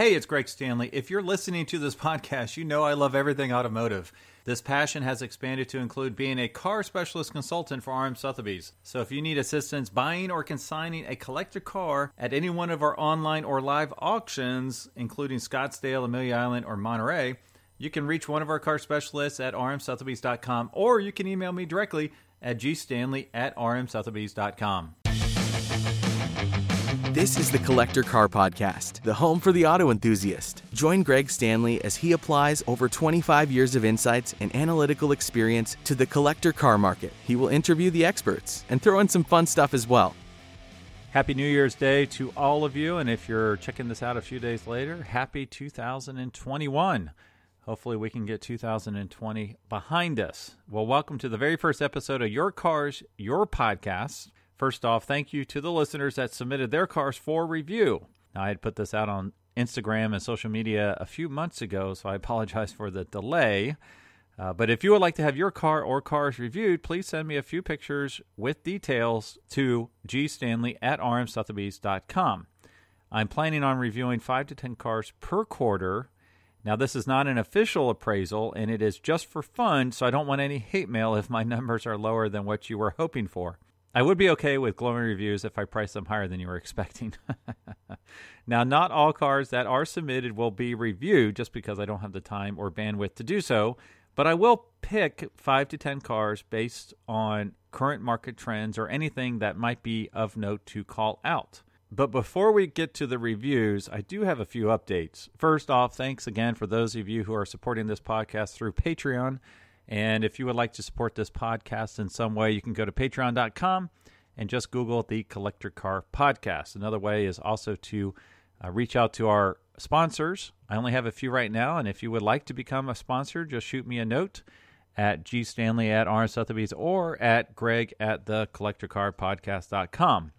Hey, it's Greg Stanley. If you're listening to this podcast, you know I love everything automotive. This passion has expanded to include being a car specialist consultant for RM Sotheby's. So if you need assistance buying or consigning a collector car at any one of our online or live auctions, including Scottsdale, Amelia Island, or Monterey, you can reach one of our car specialists at rmsotheby's.com or you can email me directly at gstanley at rmsotheby's.com. This is the Collector Car Podcast, the home for the auto enthusiast. Join Greg Stanley as he applies over 25 years of insights and analytical experience to the collector car market. He will interview the experts and throw in some fun stuff as well. Happy New Year's Day to all of you. And if you're checking this out a few days later, happy 2021. Hopefully, we can get 2020 behind us. Well, welcome to the very first episode of Your Cars, Your Podcast. First off, thank you to the listeners that submitted their cars for review. Now, I had put this out on Instagram and social media a few months ago, so I apologize for the delay. Uh, but if you would like to have your car or cars reviewed, please send me a few pictures with details to gstanley at rmsotheby's.com. I'm planning on reviewing 5 to 10 cars per quarter. Now, this is not an official appraisal, and it is just for fun, so I don't want any hate mail if my numbers are lower than what you were hoping for. I would be okay with glowing reviews if I priced them higher than you were expecting. now, not all cars that are submitted will be reviewed just because I don't have the time or bandwidth to do so, but I will pick 5 to 10 cars based on current market trends or anything that might be of note to call out. But before we get to the reviews, I do have a few updates. First off, thanks again for those of you who are supporting this podcast through Patreon. And if you would like to support this podcast in some way, you can go to patreon.com and just Google the Collector Car Podcast. Another way is also to uh, reach out to our sponsors. I only have a few right now, and if you would like to become a sponsor, just shoot me a note at gstanley at rmsotheby's or at greg at the collectorcarpodcast.com.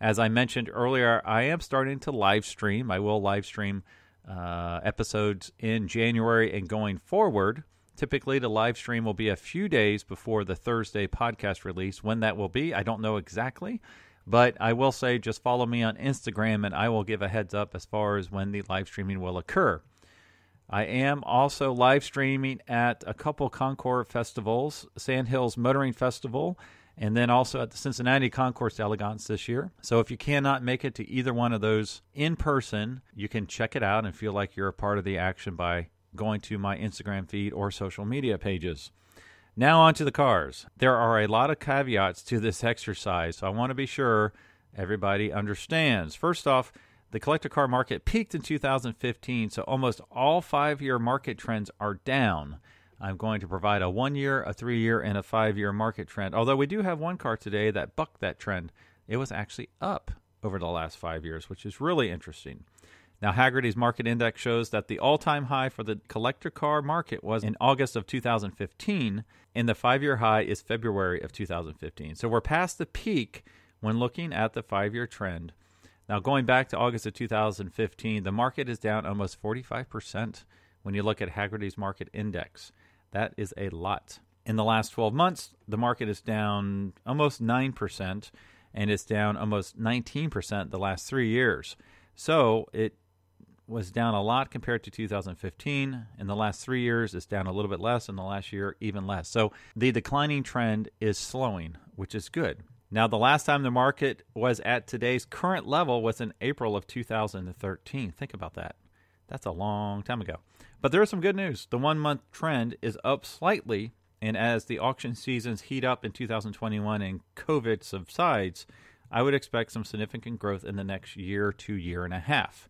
As I mentioned earlier, I am starting to live stream. I will live stream uh, episodes in January and going forward. Typically, the live stream will be a few days before the Thursday podcast release. When that will be, I don't know exactly, but I will say just follow me on Instagram and I will give a heads up as far as when the live streaming will occur. I am also live streaming at a couple Concours festivals, Sandhills Motoring Festival, and then also at the Cincinnati Concours d'Elegance this year. So if you cannot make it to either one of those in person, you can check it out and feel like you're a part of the action by going to my Instagram feed or social media pages. Now, on to the cars. There are a lot of caveats to this exercise, so I want to be sure everybody understands. First off, the collector car market peaked in 2015, so almost all five year market trends are down. I'm going to provide a one year, a three year, and a five year market trend. Although we do have one car today that bucked that trend, it was actually up over the last five years, which is really interesting. Now, Hagerty's market index shows that the all time high for the collector car market was in August of 2015, and the five year high is February of 2015. So we're past the peak when looking at the five year trend. Now, going back to August of 2015, the market is down almost 45% when you look at Hagerty's market index. That is a lot. In the last 12 months, the market is down almost 9%, and it's down almost 19% the last three years. So it was down a lot compared to 2015. In the last three years, it's down a little bit less. In the last year, even less. So the declining trend is slowing, which is good. Now, the last time the market was at today's current level was in April of 2013. Think about that. That's a long time ago. But there is some good news. The one month trend is up slightly. And as the auction seasons heat up in 2021 and COVID subsides, I would expect some significant growth in the next year to year and a half.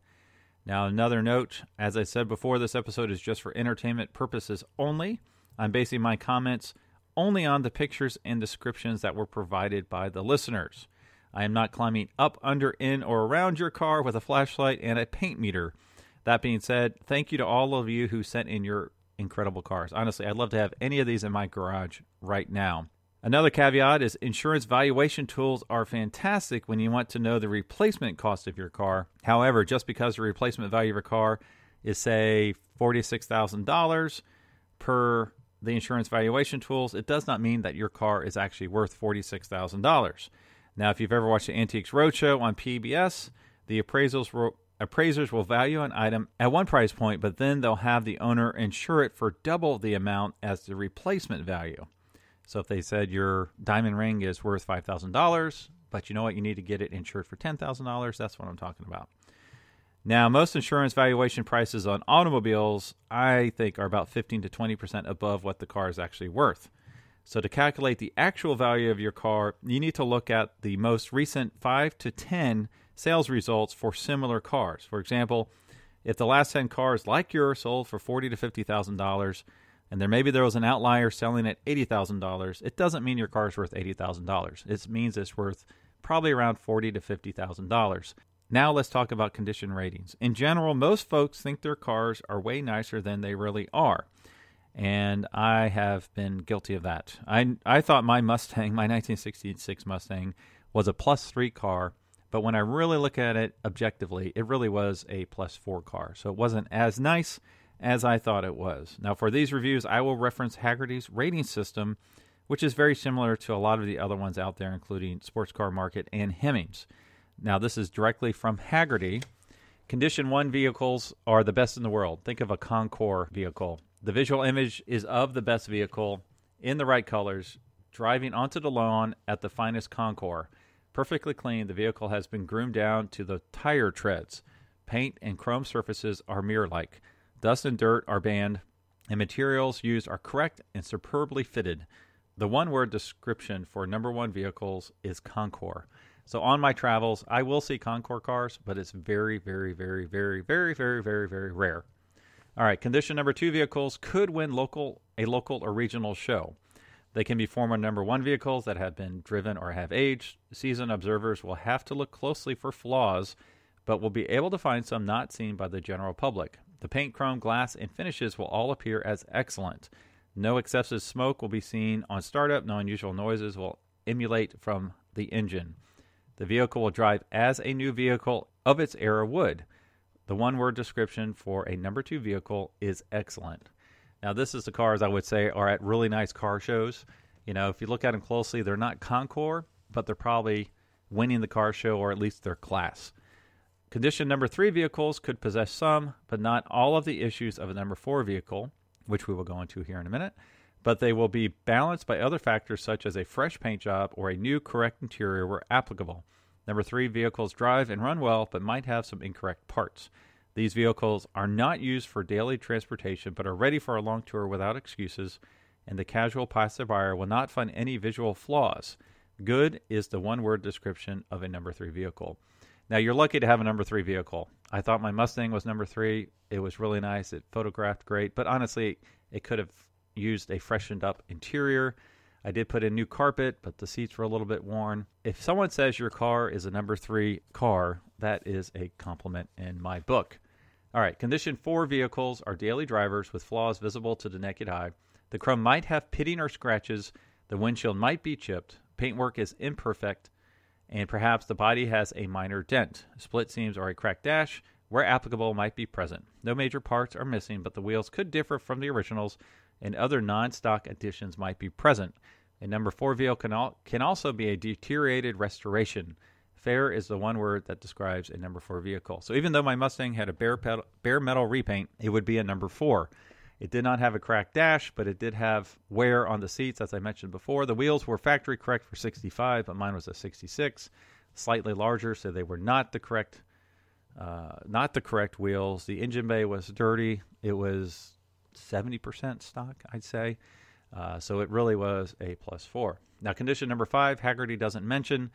Now, another note as I said before, this episode is just for entertainment purposes only. I'm basing my comments only on the pictures and descriptions that were provided by the listeners. I am not climbing up, under, in, or around your car with a flashlight and a paint meter. That being said, thank you to all of you who sent in your incredible cars. Honestly, I'd love to have any of these in my garage right now. Another caveat is insurance valuation tools are fantastic when you want to know the replacement cost of your car. However, just because the replacement value of your car is, say, $46,000 per the insurance valuation tools, it does not mean that your car is actually worth $46,000. Now, if you've ever watched the Antiques Roadshow on PBS, the appraisals appraisers will value an item at one price point, but then they'll have the owner insure it for double the amount as the replacement value. So if they said your diamond ring is worth $5,000, but you know what, you need to get it insured for $10,000, that's what I'm talking about. Now, most insurance valuation prices on automobiles, I think, are about 15 to 20% above what the car is actually worth. So, to calculate the actual value of your car, you need to look at the most recent 5 to 10 sales results for similar cars. For example, if the last 10 cars like yours sold for 40 to $50,000 and there maybe there was an outlier selling at $80,000, it doesn't mean your car is worth $80,000. It means it's worth probably around 40 to $50,000. Now let's talk about condition ratings. In general, most folks think their cars are way nicer than they really are. And I have been guilty of that. I I thought my Mustang, my 1966 Mustang, was a plus 3 car, but when I really look at it objectively, it really was a plus 4 car. So it wasn't as nice as I thought it was. Now, for these reviews, I will reference Hagerty's rating system, which is very similar to a lot of the other ones out there, including Sports Car Market and Hemmings. Now, this is directly from Hagerty. Condition 1 vehicles are the best in the world. Think of a Concours vehicle. The visual image is of the best vehicle in the right colors, driving onto the lawn at the finest Concours. Perfectly clean, the vehicle has been groomed down to the tire treads. Paint and chrome surfaces are mirror like. Dust and dirt are banned, and materials used are correct and superbly fitted. The one word description for number one vehicles is Concours. So on my travels, I will see Concours cars, but it's very, very, very, very, very, very, very, very rare. All right, condition number two vehicles could win local a local or regional show. They can be former number one vehicles that have been driven or have aged. Seasoned observers will have to look closely for flaws, but will be able to find some not seen by the general public. The paint, chrome, glass, and finishes will all appear as excellent. No excessive smoke will be seen on startup. No unusual noises will emulate from the engine. The vehicle will drive as a new vehicle of its era would. The one word description for a number two vehicle is excellent. Now, this is the cars I would say are at really nice car shows. You know, if you look at them closely, they're not Concours, but they're probably winning the car show or at least their class. Condition number three vehicles could possess some, but not all of the issues of a number four vehicle, which we will go into here in a minute, but they will be balanced by other factors such as a fresh paint job or a new correct interior where applicable. Number three vehicles drive and run well, but might have some incorrect parts. These vehicles are not used for daily transportation, but are ready for a long tour without excuses, and the casual passive buyer will not find any visual flaws. Good is the one word description of a number three vehicle. Now you're lucky to have a number three vehicle. I thought my Mustang was number three. It was really nice. It photographed great, but honestly, it could have used a freshened up interior. I did put in new carpet, but the seats were a little bit worn. If someone says your car is a number three car, that is a compliment in my book. All right, condition four vehicles are daily drivers with flaws visible to the naked eye. The chrome might have pitting or scratches. The windshield might be chipped. Paintwork is imperfect and perhaps the body has a minor dent. Split seams or a cracked dash, where applicable, might be present. No major parts are missing, but the wheels could differ from the originals, and other non stock additions might be present. A number 4 vehicle can, al- can also be a deteriorated restoration. Fair is the one word that describes a number 4 vehicle. So even though my Mustang had a bare, pedal, bare metal repaint, it would be a number 4. It did not have a cracked dash, but it did have wear on the seats, as I mentioned before. The wheels were factory correct for 65, but mine was a 66, slightly larger, so they were not the correct, uh, not the correct wheels. The engine bay was dirty. It was 70% stock, I'd say. Uh, so it really was a plus four. Now, condition number five, Hagerty doesn't mention,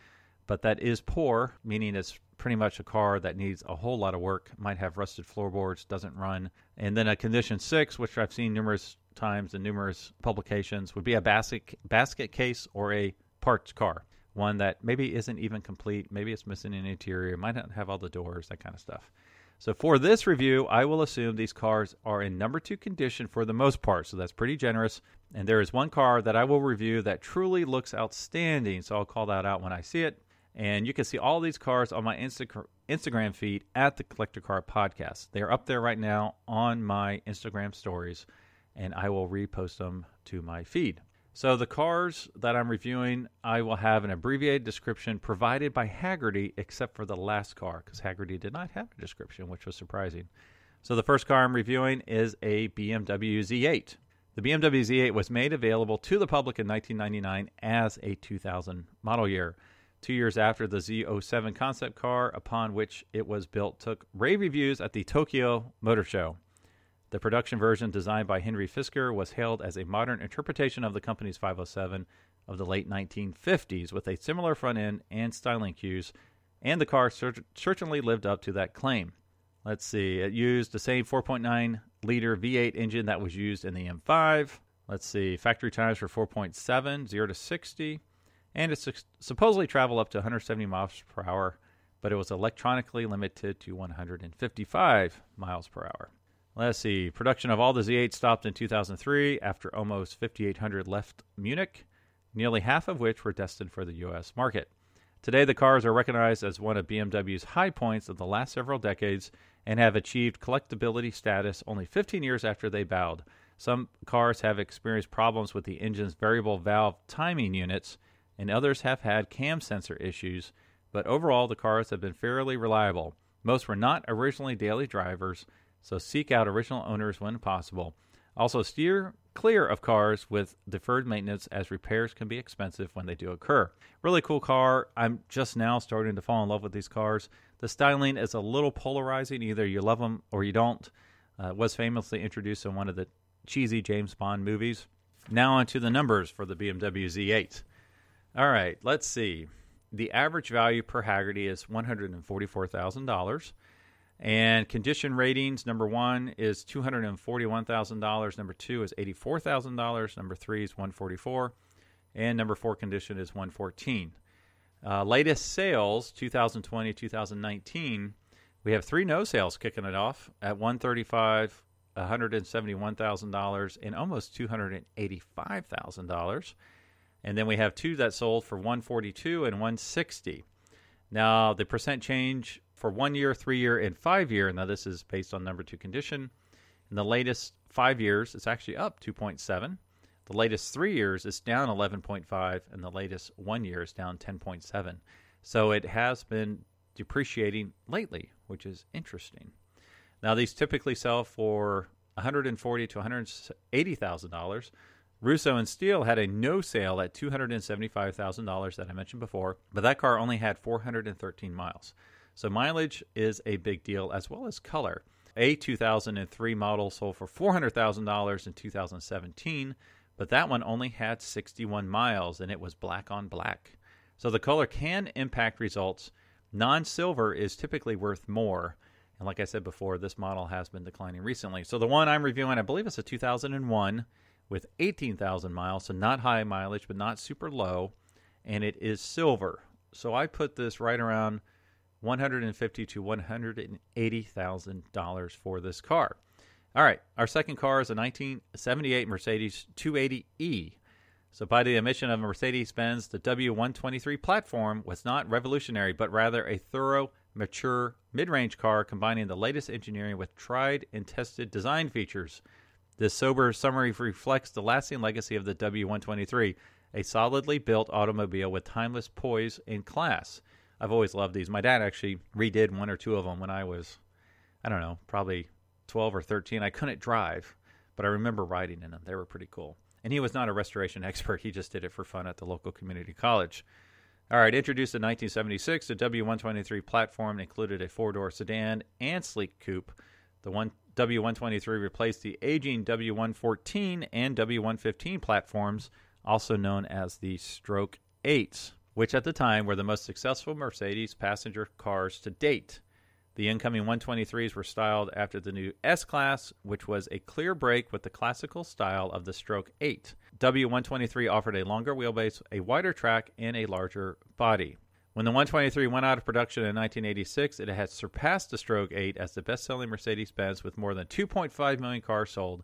but that is poor, meaning it's pretty much a car that needs a whole lot of work, might have rusted floorboards, doesn't run. And then a condition six, which I've seen numerous times in numerous publications, would be a basket, basket case or a parts car. One that maybe isn't even complete, maybe it's missing an interior, might not have all the doors, that kind of stuff. So for this review, I will assume these cars are in number two condition for the most part. So that's pretty generous. And there is one car that I will review that truly looks outstanding. So I'll call that out when I see it. And you can see all these cars on my Insta- Instagram feed at the Collector Car Podcast. They are up there right now on my Instagram stories, and I will repost them to my feed. So, the cars that I'm reviewing, I will have an abbreviated description provided by Hagerty, except for the last car, because Hagerty did not have a description, which was surprising. So, the first car I'm reviewing is a BMW Z8. The BMW Z8 was made available to the public in 1999 as a 2000 model year. Two years after the Z07 concept car, upon which it was built, took rave reviews at the Tokyo Motor Show. The production version, designed by Henrik Fisker, was hailed as a modern interpretation of the company's 507 of the late 1950s, with a similar front end and styling cues, and the car certainly lived up to that claim. Let's see, it used the same 4.9 liter V8 engine that was used in the M5. Let's see, factory times were 4.7, 0 to 60, and it su- supposedly traveled up to 170 miles per hour, but it was electronically limited to 155 miles per hour. Let's see. Production of all the Z8 stopped in 2003 after almost 5,800 left Munich, nearly half of which were destined for the U.S. market. Today, the cars are recognized as one of BMW's high points of the last several decades and have achieved collectability status only 15 years after they bowed. Some cars have experienced problems with the engine's variable valve timing units, and others have had cam sensor issues, but overall, the cars have been fairly reliable. Most were not originally daily drivers so seek out original owners when possible. Also, steer clear of cars with deferred maintenance as repairs can be expensive when they do occur. Really cool car. I'm just now starting to fall in love with these cars. The styling is a little polarizing. Either you love them or you don't. Uh, was famously introduced in one of the cheesy James Bond movies. Now onto the numbers for the BMW Z8. All right, let's see. The average value per Hagerty is $144,000. And condition ratings number one is $241,000. Number two is $84,000. Number three is 144 And number four condition is 114 uh, Latest sales 2020 2019. We have three no sales kicking it off at 135 $171,000 and almost $285,000. And then we have two that sold for 142 and 160. Now, the percent change for one year, three year, and five year. Now, this is based on number two condition. In the latest five years, it's actually up 2.7. The latest three years is down 11.5, and the latest one year is down 10.7. So it has been depreciating lately, which is interesting. Now, these typically sell for 140 to 180 thousand dollars. Russo and Steele had a no sale at $275,000 that I mentioned before, but that car only had 413 miles. So mileage is a big deal as well as color. A 2003 model sold for $400,000 in 2017, but that one only had 61 miles and it was black on black. So the color can impact results. Non silver is typically worth more. And like I said before, this model has been declining recently. So the one I'm reviewing, I believe it's a 2001 with 18,000 miles, so not high mileage, but not super low. And it is silver. So I put this right around 150 to 180 thousand dollars for this car. All right, our second car is a 1978 Mercedes 280e. So, by the admission of Mercedes-Benz, the W123 platform was not revolutionary, but rather a thorough, mature, mid-range car combining the latest engineering with tried and tested design features. This sober summary reflects the lasting legacy of the W123, a solidly built automobile with timeless poise and class. I've always loved these. My dad actually redid one or two of them when I was, I don't know, probably 12 or 13. I couldn't drive, but I remember riding in them. They were pretty cool. And he was not a restoration expert. He just did it for fun at the local community college. All right, introduced in 1976, the W123 platform included a four door sedan and sleek coupe. The one W123 replaced the aging W114 and W115 platforms, also known as the Stroke 8s which at the time were the most successful Mercedes passenger cars to date. The incoming 123s were styled after the new S Class, which was a clear break with the classical style of the Stroke 8. W123 offered a longer wheelbase, a wider track, and a larger body. When the 123 went out of production in 1986, it had surpassed the Stroke 8 as the best selling Mercedes Benz with more than 2.5 million cars sold.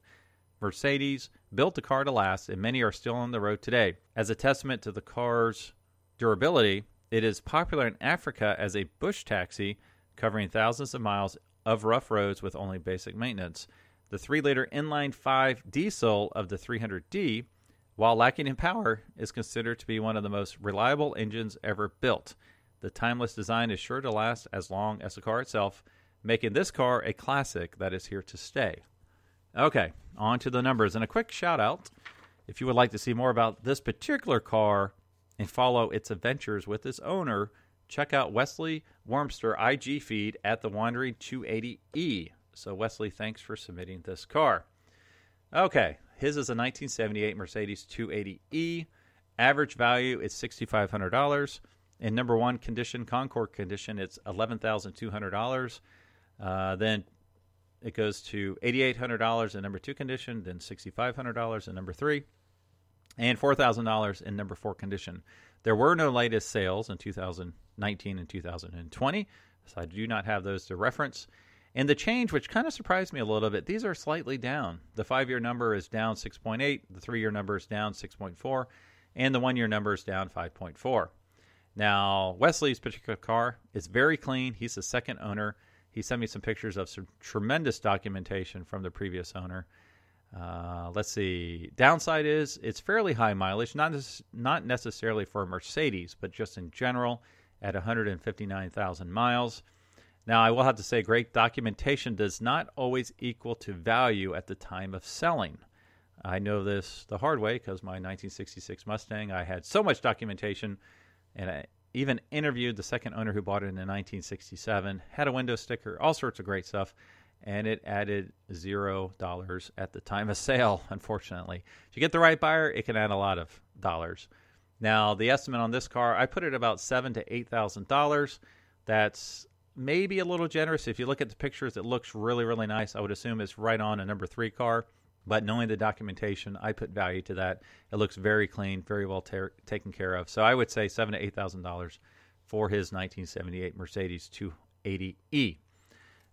Mercedes built the car to last, and many are still on the road today. As a testament to the car's durability, it is popular in Africa as a bush taxi, covering thousands of miles of rough roads with only basic maintenance. The 3 liter inline 5 diesel of the 300D while lacking in power, is considered to be one of the most reliable engines ever built. The timeless design is sure to last as long as the car itself, making this car a classic that is here to stay. Okay, on to the numbers. And a quick shout out if you would like to see more about this particular car and follow its adventures with its owner, check out Wesley Wormster IG feed at the Wandering 280E. So, Wesley, thanks for submitting this car. Okay, his is a 1978 Mercedes 280E. Average value is $6,500. In number one condition, Concours condition, it's $11,200. Uh, then it goes to $8,800 in number two condition, then $6,500 in number three, and $4,000 in number four condition. There were no latest sales in 2019 and 2020, so I do not have those to reference. And the change, which kind of surprised me a little bit, these are slightly down. The five year number is down 6.8, the three year number is down 6.4, and the one year number is down 5.4. Now, Wesley's particular car is very clean. He's the second owner. He sent me some pictures of some tremendous documentation from the previous owner. Uh, let's see. Downside is it's fairly high mileage, not not necessarily for a Mercedes, but just in general at 159,000 miles. Now, I will have to say, great documentation does not always equal to value at the time of selling. I know this the hard way because my 1966 Mustang, I had so much documentation, and I even interviewed the second owner who bought it in 1967, had a window sticker, all sorts of great stuff, and it added zero dollars at the time of sale, unfortunately. If you get the right buyer, it can add a lot of dollars. Now, the estimate on this car, I put it about seven to eight thousand dollars. That's maybe a little generous. If you look at the pictures, it looks really, really nice. I would assume it's right on a number three car. But knowing the documentation, I put value to that. It looks very clean, very well ta- taken care of. So I would say seven to eight thousand dollars for his 1978 Mercedes 280e.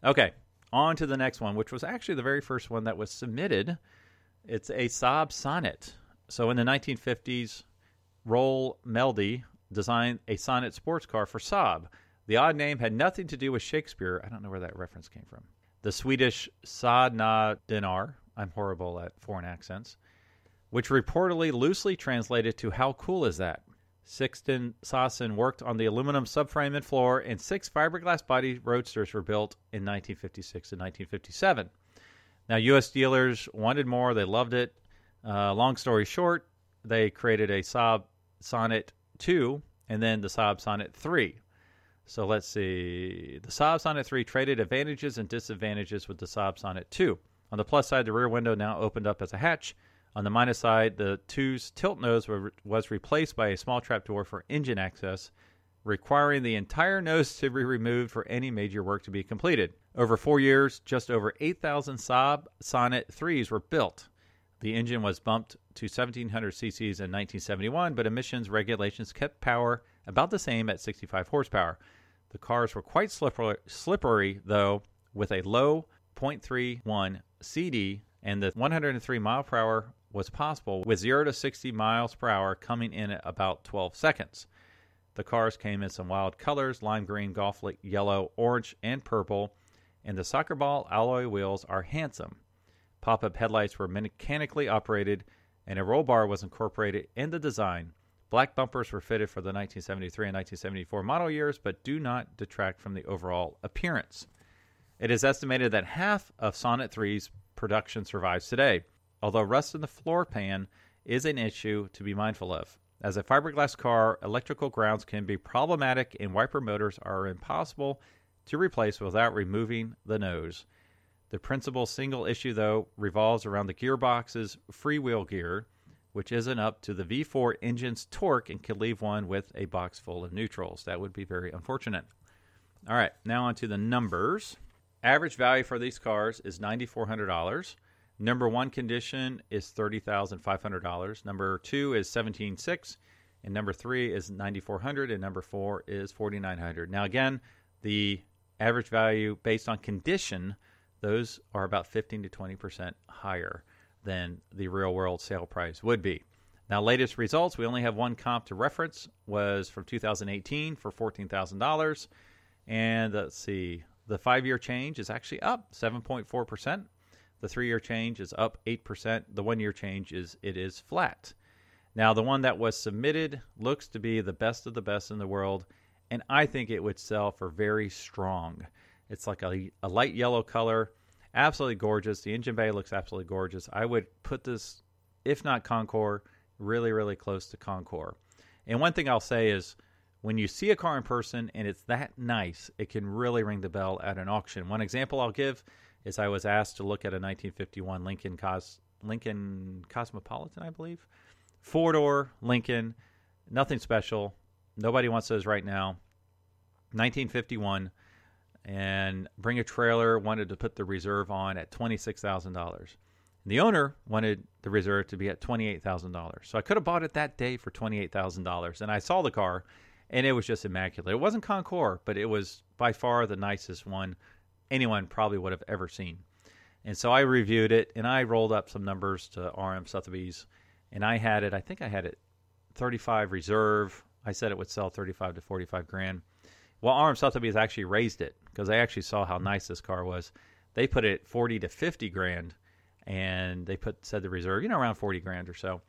Okay, on to the next one, which was actually the very first one that was submitted. It's a Saab Sonett. So in the 1950s, Rolf Mellde designed a Sonett sports car for Saab. The odd name had nothing to do with Shakespeare. I don't know where that reference came from. The Swedish Sadna Dinar, I'm horrible at foreign accents, which reportedly loosely translated to How cool is that? Sixten Sason worked on the aluminum subframe and floor, and six fiberglass body roadsters were built in 1956 and 1957. Now, U.S. dealers wanted more, they loved it. Uh, long story short, they created a Saab Sonett 2 and then the Saab Sonett 3. So let's see. The Saab Sonett 3 traded advantages and disadvantages with the Saab Sonett 2. On the plus side, the rear window now opened up as a hatch. On the minus side, the 2's tilt nose were, was replaced by a small trapdoor for engine access, requiring the entire nose to be removed for any major work to be completed. Over four years, just over 8,000 Saab Sonett 3s were built. The engine was bumped to 1700 cc's in 1971, but emissions regulations kept power about the same at 65 horsepower. The cars were quite slippery, slippery though, with a low 0.31 CD, and the 103 mile per hour was possible with 0 to 60 miles per hour coming in at about 12 seconds. The cars came in some wild colors lime green, golf yellow, orange, and purple, and the soccer ball alloy wheels are handsome. Pop up headlights were mechanically operated, and a roll bar was incorporated in the design. Black bumpers were fitted for the 1973 and 1974 model years, but do not detract from the overall appearance. It is estimated that half of Sonett 3's production survives today, although rust in the floor pan is an issue to be mindful of. As a fiberglass car, electrical grounds can be problematic and wiper motors are impossible to replace without removing the nose. The principal single issue, though, revolves around the gearbox's freewheel gear, which isn't up to the V4 engine's torque and could leave one with a box full of neutrals. That would be very unfortunate. All right, now on to the numbers. Average value for these cars is $9,400. Number one condition is $30,500. Number two is $17,600. And number three is 9,400. And number four is 4,900. Now, again, the average value based on condition, those are about 15 to 20% higher than the real world sale price would be. Now, latest results, we only have one comp to reference, was from 2018 for $14,000. And let's see, the five year change is actually up 7.4%. The three year change is up 8%. The one year change is it is flat. Now, the one that was submitted looks to be the best of the best in the world, and I think it would sell for very strong. It's like a, a light yellow color, absolutely gorgeous. The engine bay looks absolutely gorgeous. I would put this, if not Concours, really, really close to Concours. And one thing I'll say is when you see a car in person and it's that nice, it can really ring the bell at an auction. One example I'll give is I was asked to look at a 1951 Lincoln Cos- Lincoln Cosmopolitan, I believe, four door Lincoln, nothing special. Nobody wants those right now. 1951, and bring a trailer wanted to put the reserve on at twenty six thousand dollars. The owner wanted the reserve to be at twenty eight thousand dollars. So I could have bought it that day for twenty eight thousand dollars. And I saw the car, and it was just immaculate. It wasn't Concours, but it was by far the nicest one anyone probably would have ever seen. And so I reviewed it, and I rolled up some numbers to RM Sotheby's, and I had it. I think I had it thirty five reserve. I said it would sell thirty five to forty five grand. Well, RM Sotheby's actually raised it because they actually saw how nice this car was. They put it forty to fifty grand and they put said the reserve, you know, around forty grand or so.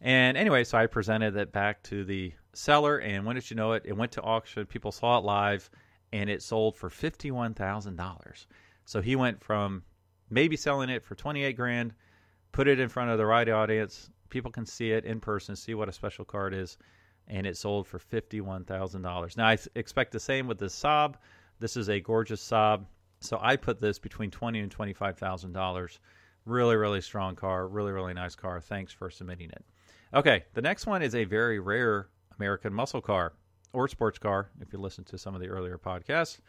And anyway, so I presented it back to the seller, and when did you know it? It went to auction. People saw it live, and it sold for fifty-one thousand dollars. So he went from maybe selling it for twenty-eight grand, put it in front of the right audience. People can see it in person, see what a special card is, and it sold for fifty-one thousand dollars. Now I expect the same with the Saab. This is a gorgeous Saab, so I put this between twenty and twenty-five thousand dollars Really, really strong car. Really, really nice car. Thanks for submitting it. Okay, the next one is a very rare American muscle car or sports car, if you listen to some of the earlier podcasts.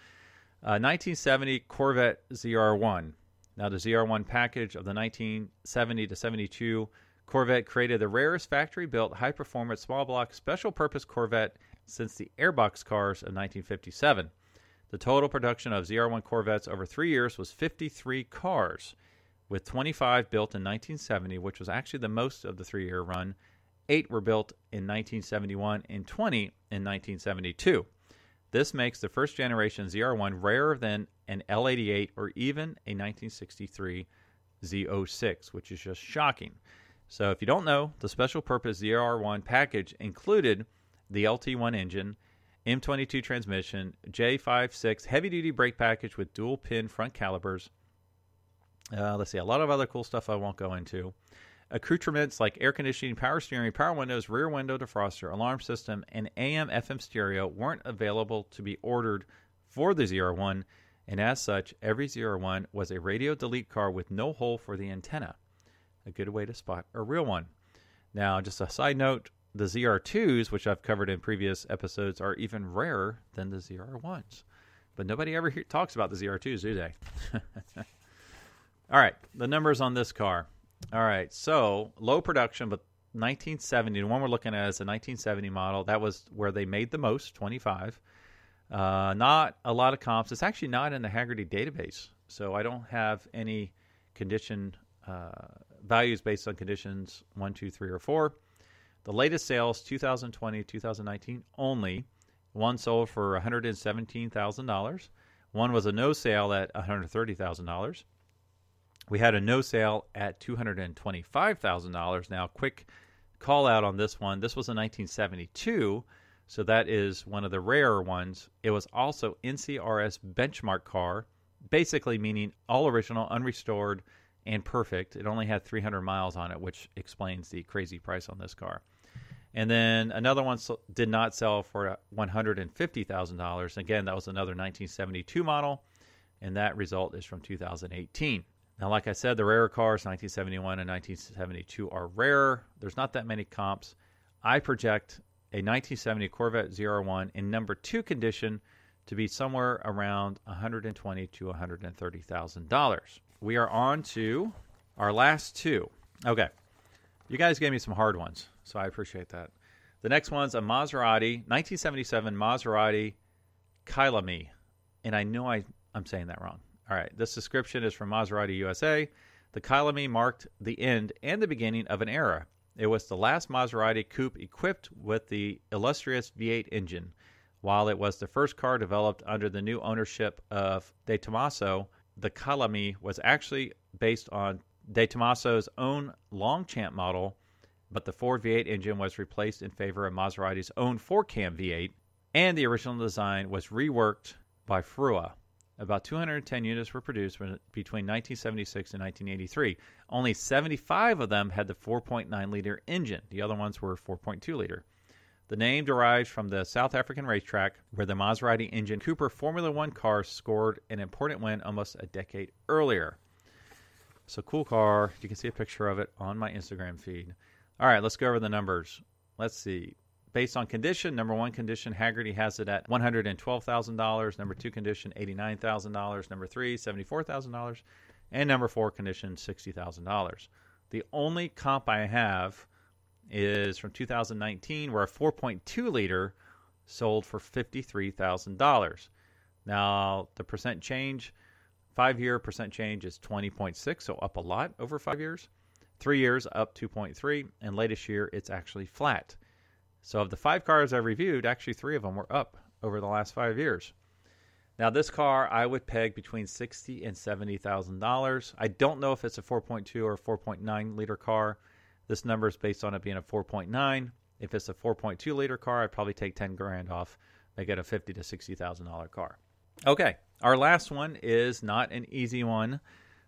Uh, 1970 Corvette ZR1. Now, the ZR1 package of the 1970 to 72 Corvette created the rarest factory built high performance small block special purpose Corvette since the airbox cars of 1957. The total production of ZR1 Corvettes over three years was 53 cars with 25 built in 1970, which was actually the most of the three year run. Eight were built in 1971 and 20 in 1972. This makes the first generation ZR1 rarer than an L88 or even a 1963 Z06, which is just shocking. So, if you don't know, the special purpose ZR1 package included the LT1 engine, M22 transmission, J56 heavy duty brake package with dual pin front calipers, uh, let's see, a lot of other cool stuff I won't go into. Accoutrements like air conditioning, power steering, power windows, rear window defroster, alarm system, and AM FM stereo weren't available to be ordered for the ZR1, and as such, every ZR1 was a radio delete car with no hole for the antenna. A good way to spot a real one. Now, just a side note the ZR2s, which I've covered in previous episodes, are even rarer than the ZR1s. But nobody ever talks about the ZR2s, do they? All right, the numbers on this car. All right, so low production, but 1970. The one we're looking at is a 1970 model. That was where they made the most, 25. Uh, not a lot of comps. It's actually not in the Hagerty database, so I don't have any condition uh, values based on conditions one, two, three, or four. The latest sales, 2020, 2019 only. One sold for $117,000. One was a no sale at $130,000. We had a no sale at $225,000. Now, quick call out on this one. This was a 1972, so that is one of the rarer ones. It was also NCRS benchmark car, basically meaning all original, unrestored, and perfect. It only had 300 miles on it, which explains the crazy price on this car. And then another one did not sell for $150,000. Again, that was another 1972 model, and that result is from 2018. Now, like I said, the rarer cars, 1971 and 1972, are rare. There's not that many comps. I project a 1970 Corvette ZR1 in number two condition to be somewhere around 120 to 130 thousand dollars. We are on to our last two. Okay, you guys gave me some hard ones, so I appreciate that. The next one's a Maserati 1977 Maserati Kyalami, and I know I I'm saying that wrong. All right, this description is from Maserati USA. The Kyalami marked the end and the beginning of an era. It was the last Maserati coupe equipped with the illustrious V8 engine. While it was the first car developed under the new ownership of De Tomaso, the Kyalami was actually based on De Tomaso's own Longchamp model, but the Ford V8 engine was replaced in favor of Maserati's own four cam V8, and the original design was reworked by Frua. About 210 units were produced between 1976 and 1983. Only 75 of them had the 4.9 liter engine, the other ones were 4.2 liter. The name derives from the South African racetrack where the Maserati engine Cooper Formula One car scored an important win almost a decade earlier. So, cool car. You can see a picture of it on my Instagram feed. All right, let's go over the numbers. Let's see. Based on condition, number one condition, Hagerty has it at $112,000. Number two condition, $89,000. Number three, $74,000. And number four condition, $60,000. The only comp I have is from 2019, where a 4.2 liter sold for $53,000. Now, the percent change, five year percent change is 20.6, so up a lot over five years. Three years up 2.3, and latest year it's actually flat. So, of the five cars I reviewed, actually three of them were up over the last five years. Now, this car I would peg between sixty and seventy thousand dollars. I don't know if it's a 4.2 or 4.9 liter car. This number is based on it being a 4.9. If it's a 4.2 liter car, I'd probably take 10 grand off, make it a fifty to sixty thousand dollar car. Okay, our last one is not an easy one.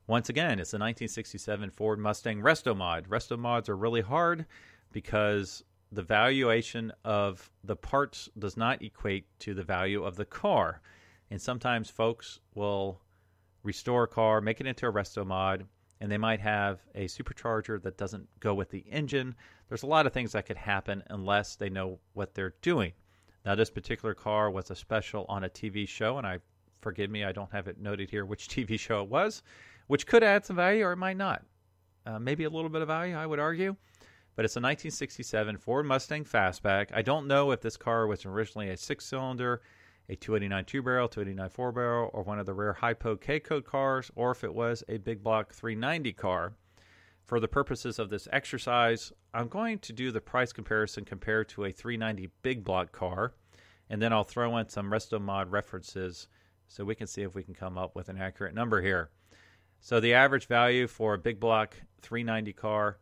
Once again, it's a 1967 Ford Mustang Resto Mod. Resto Mods are really hard because the valuation of the parts does not equate to the value of the car. And sometimes folks will restore a car, make it into a resto mod, and they might have a supercharger that doesn't go with the engine. There's a lot of things that could happen unless they know what they're doing. Now, this particular car was a special on a TV show, and I forgive me, I don't have it noted here which TV show it was, which could add some value or it might not. Uh, maybe a little bit of value, I would argue. But it's a 1967 Ford Mustang Fastback. I don't know if this car was originally a six cylinder a 289 two barrel, 289 four barrel, or one of the rare Hi-Po K code cars, or if it was a big block 390 car. For the purposes of this exercise, I'm going to do the price comparison compared to a 390 big block car, and then I'll throw in some resto mod references so we can see if we can come up with an accurate number here. So the average value for a big block 390 car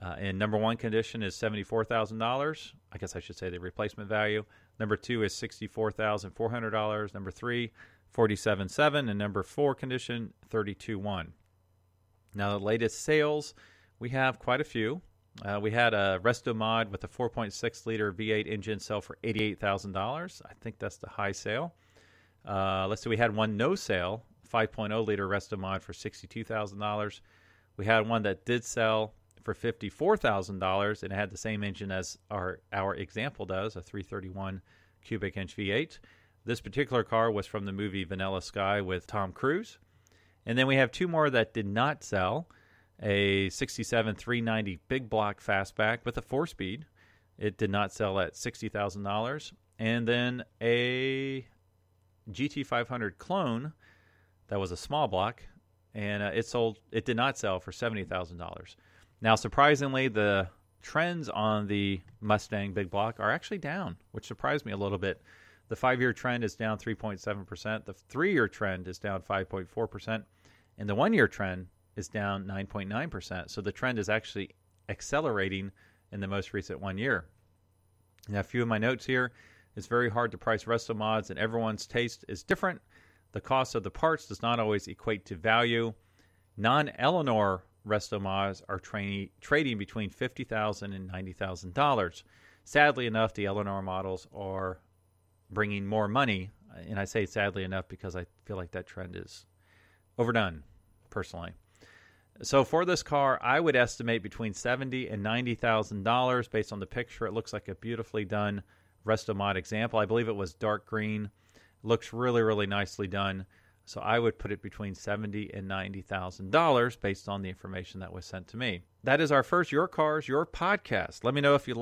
uh, in number one condition is $74,000. I guess I should say the replacement value. Number two is $64,400. Number three, 47.7 and number four condition 32.1. Now the latest sales, we have quite a few. Uh, we had a Resto Mod with a 4.6 liter V8 engine sell for $88,000. I think that's the high sale. Uh, let's see, we had one no sale, 5.0 liter Resto Mod for $62,000. We had one that did sell for $54,000 and it had the same engine as our our example does, a 331 cubic inch V8. This particular car was from the movie Vanilla Sky with Tom Cruise. And then we have two more that did not sell. A 67 390 big block fastback with a 4-speed. It did not sell at $60,000. And then a GT500 clone that was a small block and uh, it sold it did not sell for $70,000. Now, surprisingly, the trends on the Mustang Big Block are actually down, which surprised me a little bit. The five year trend is down 3.7%, the three year trend is down 5.4%, and the one year trend is down 9.9%. So the trend is actually accelerating in the most recent one year. Now, a few of my notes here. It's very hard to price resto mods, and everyone's taste is different. The cost of the parts does not always equate to value. Non Eleanor resto mods are tra- trading between $50,000 and $90,000. Sadly enough, the Eleanor models are bringing more money. And I say sadly enough because I feel like that trend is overdone, personally. So for this car, I would estimate between seventy and ninety thousand dollars based on the picture. It looks like a beautifully done resto mod example. I believe it was dark green. Looks really, really nicely done. So I would put it between seventy and ninety thousand dollars based on the information that was sent to me. That is our first Your Cars, Your Podcast. Let me know if you